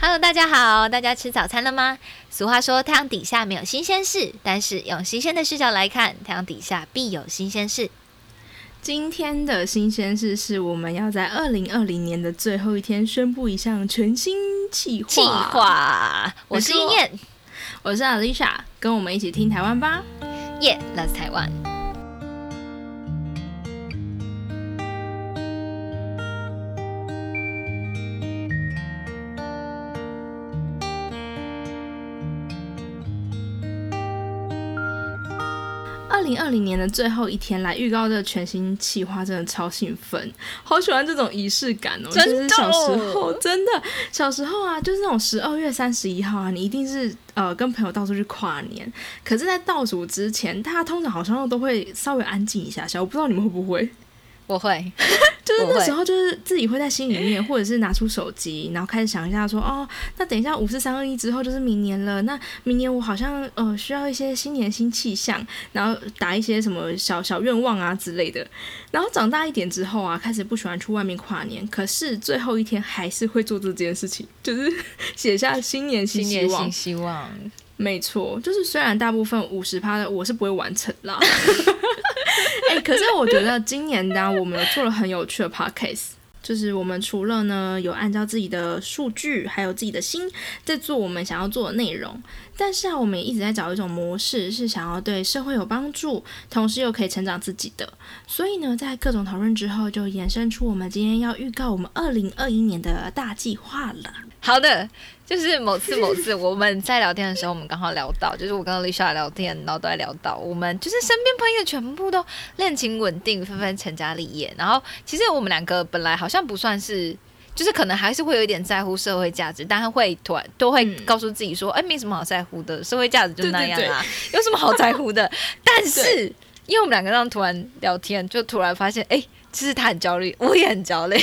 Hello，大家好，大家吃早餐了吗？俗话说，太阳底下没有新鲜事，但是用新鲜的视角来看，太阳底下必有新鲜事。今天的新鲜事是我们要在二零二零年的最后一天宣布一项全新计划。计划，我是燕我是 Alicia，跟我们一起听台湾吧。耶，Let's 台湾。二零年的最后一天来预告这个全新企划，真的超兴奋，好喜欢这种仪式感哦！真的就是小时候，真的小时候啊，就是那种十二月三十一号啊，你一定是呃跟朋友到处去跨年，可是，在倒数之前，大家通常好像都会稍微安静一下下，我不知道你们会不会。我会，就是那时候，就是自己会在心里面，或者是拿出手机，然后开始想一下说，哦，那等一下五四三二一之后就是明年了，那明年我好像呃需要一些新年新气象，然后打一些什么小小愿望啊之类的。然后长大一点之后啊，开始不喜欢去外面跨年，可是最后一天还是会做这件事情，就是 写下新年新希望新年新。希望。没错，就是虽然大部分五十趴的我是不会完成啦，哎、可是我觉得今年呢，我们有做了很有趣的 podcast。就是我们除了呢有按照自己的数据，还有自己的心在做我们想要做的内容，但是啊，我们也一直在找一种模式，是想要对社会有帮助，同时又可以成长自己的。所以呢，在各种讨论之后，就衍生出我们今天要预告我们二零二一年的大计划了。好的，就是某次某次我们在聊天的时候，我们刚好聊到，就是我跟 Lisa 聊天，然后都在聊到我们就是身边朋友全部都恋情稳定，纷纷成家立业。然后其实我们两个本来好像不算是。就是可能还是会有一点在乎社会价值，但是会突然都会告诉自己说，哎、没什么好在乎的，社会价值就那样啊，有什么好在乎的？但是因为我们两个这样突然聊天，就突然发现，哎、其实他很焦虑，我也很焦虑。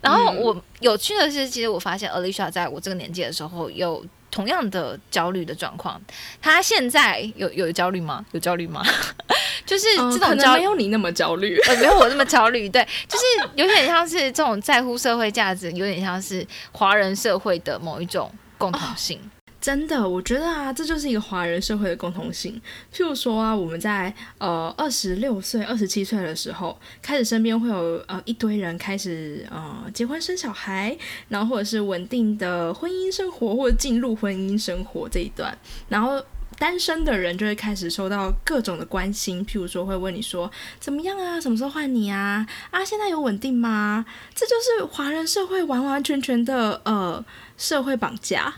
然后我有趣的是，其实我发现 Alicia 在我这个年纪的时候有同样的焦虑的状况。她现在有有焦虑吗？有焦虑吗？就是这种焦虑。没有你那么焦虑。呃，没有我那么焦虑，对，就是有点像是这种在乎社会价值，有点像是华人社会的某一种共同性。真的，我觉得啊，这就是一个华人社会的共同性。譬如说啊，我们在呃二十六岁、二十七岁的时候，开始身边会有呃一堆人开始呃结婚生小孩，然后或者是稳定的婚姻生活，或者进入婚姻生活这一段，然后。单身的人就会开始受到各种的关心，譬如说会问你说怎么样啊，什么时候换你啊？啊，现在有稳定吗？这就是华人社会完完全全的呃社会绑架。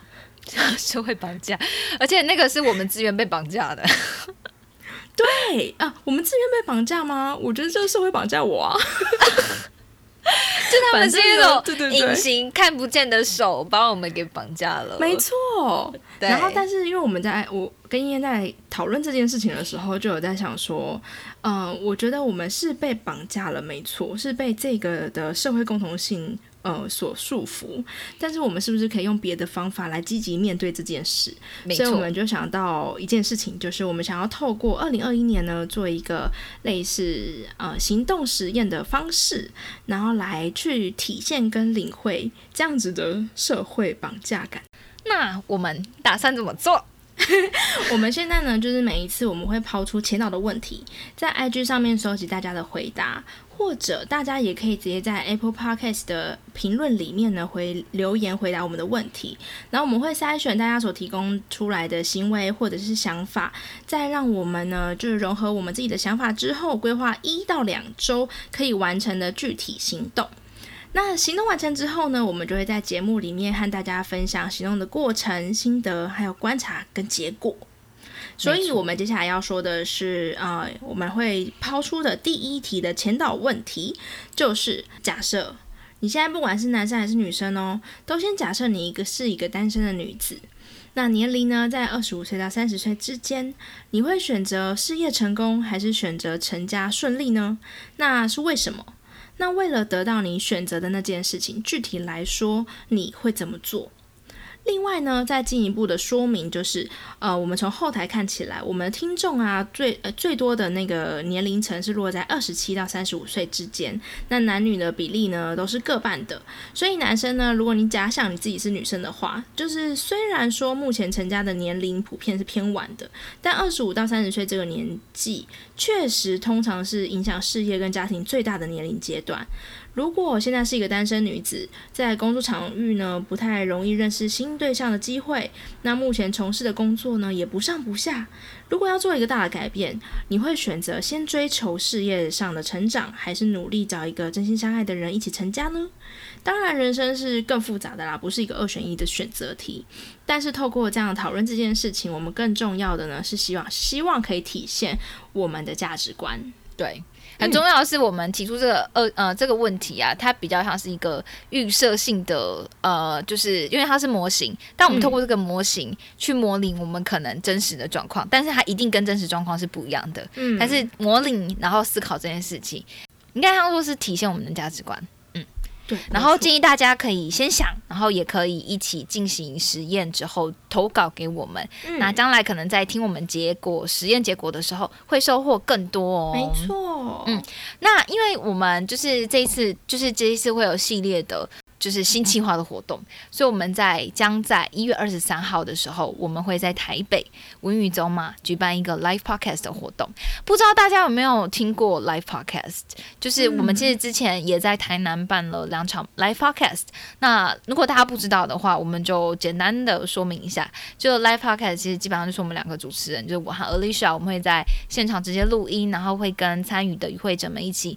社会绑架，而且那个是我们自愿被绑架的。对啊，我们自愿被绑架吗？我觉得这个社会绑架我啊。就他们是一种 隐形看不见的手把我们给绑架了。没错，然后但是因为我们在我跟燕燕在讨论这件事情的时候，就有在想说，嗯、我觉得我们是被绑架了，没错，是被这个的社会共同性。呃，所束缚，但是我们是不是可以用别的方法来积极面对这件事？所以我们，就想到一件事情，就是我们想要透过二零二一年呢，做一个类似呃行动实验的方式，然后来去体现跟领会这样子的社会绑架感。那我们打算怎么做？我们现在呢，就是每一次我们会抛出前导的问题，在 IG 上面收集大家的回答，或者大家也可以直接在 Apple Podcast 的评论里面呢回留言回答我们的问题，然后我们会筛选大家所提供出来的行为或者是想法，再让我们呢就是融合我们自己的想法之后，规划一到两周可以完成的具体行动。那行动完成之后呢，我们就会在节目里面和大家分享行动的过程、心得，还有观察跟结果。所以，我们接下来要说的是，呃，我们会抛出的第一题的前导问题，就是假设你现在不管是男生还是女生哦，都先假设你一个是一个单身的女子，那年龄呢在二十五岁到三十岁之间，你会选择事业成功，还是选择成家顺利呢？那是为什么？那为了得到你选择的那件事情，具体来说你会怎么做？另外呢，再进一步的说明就是，呃，我们从后台看起来，我们听众啊，最呃最多的那个年龄层是落在二十七到三十五岁之间，那男女的比例呢都是各半的。所以男生呢，如果你假想你自己是女生的话，就是虽然说目前成家的年龄普遍是偏晚的，但二十五到三十岁这个年纪，确实通常是影响事业跟家庭最大的年龄阶段。如果现在是一个单身女子，在工作场域呢不太容易认识新对象的机会，那目前从事的工作呢也不上不下。如果要做一个大的改变，你会选择先追求事业上的成长，还是努力找一个真心相爱的人一起成家呢？当然，人生是更复杂的啦，不是一个二选一的选择题。但是透过这样讨论这件事情，我们更重要的呢是希望希望可以体现我们的价值观。对。很重要的是，我们提出这个呃呃这个问题啊，它比较像是一个预设性的呃，就是因为它是模型，但我们透过这个模型去模拟我们可能真实的状况，但是它一定跟真实状况是不一样的。嗯，但是模拟然后思考这件事情，应该像说是体现我们的价值观。对，然后建议大家可以先想，然后也可以一起进行实验之后投稿给我们。那将来可能在听我们结果实验结果的时候，会收获更多哦。没错，嗯，那因为我们就是这一次，就是这一次会有系列的。就是新计划的活动，所以我们在将在一月二十三号的时候，我们会在台北文宇中嘛举办一个 live podcast 的活动。不知道大家有没有听过 live podcast？就是我们其实之前也在台南办了两场 live podcast。那如果大家不知道的话，我们就简单的说明一下。就 live podcast 其实基本上就是我们两个主持人，就是我和 Alicia，我们会在现场直接录音，然后会跟参与的与会者们一起。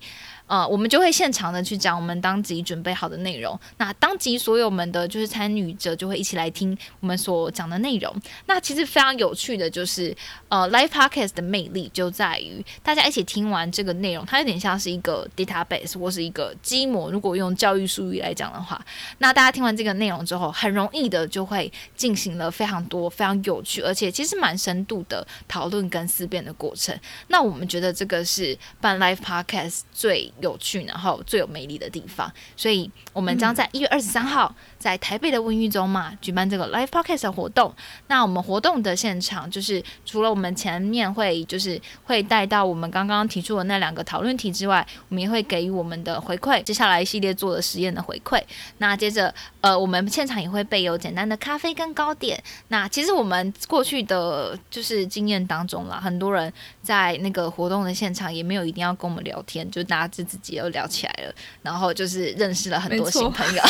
呃，我们就会现场的去讲我们当集准备好的内容。那当集所有们的就是参与者就会一起来听我们所讲的内容。那其实非常有趣的就是，呃，live podcast 的魅力就在于大家一起听完这个内容，它有点像是一个 database 或是一个积模。如果用教育术语来讲的话，那大家听完这个内容之后，很容易的就会进行了非常多非常有趣，而且其实蛮深度的讨论跟思辨的过程。那我们觉得这个是办 live podcast 最有趣，然后最有魅力的地方，所以我们将在一月二十三号在台北的温玉中嘛举办这个 live podcast 的活动。那我们活动的现场就是除了我们前面会就是会带到我们刚刚提出的那两个讨论题之外，我们也会给予我们的回馈，接下来系列做的实验的回馈。那接着呃，我们现场也会备有简单的咖啡跟糕点。那其实我们过去的就是经验当中啦，很多人在那个活动的现场也没有一定要跟我们聊天，就大家自自己又聊起来了，然后就是认识了很多新朋友。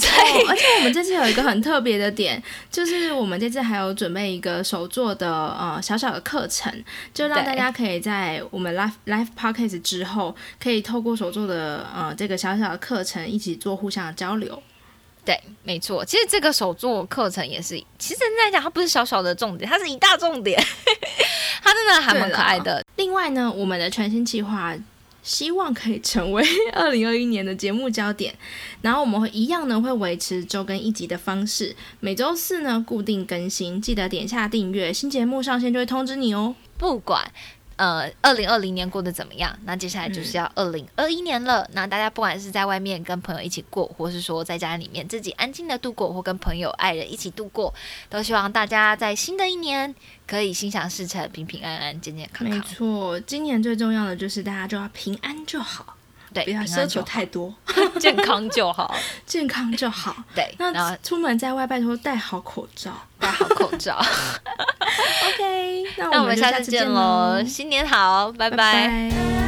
对，而且我们这次有一个很特别的点，就是我们这次还有准备一个手做的呃小小的课程，就让大家可以在我们 live live podcast 之后，可以透过手做的呃这个小小的课程一起做互相的交流。对，没错，其实这个手作课程也是，其实来讲它不是小小的重点，它是一大重点，它真的还蛮可爱的。另外呢，我们的全新计划希望可以成为 二零二一年的节目焦点，然后我们会一样呢会维持周更一集的方式，每周四呢固定更新，记得点下订阅，新节目上线就会通知你哦。不管。呃，二零二零年过得怎么样？那接下来就是要二零二一年了。那大家不管是在外面跟朋友一起过，或是说在家里面自己安静的度过，或跟朋友、爱人一起度过，都希望大家在新的一年可以心想事成、平平安安、健健康康。没错，今年最重要的就是大家就要平安就好。对，不要奢求太多，健康就好，健康就好。对，那出门在外拜托戴好口罩，戴好口罩。OK，那我们下次见喽，新年好，拜拜。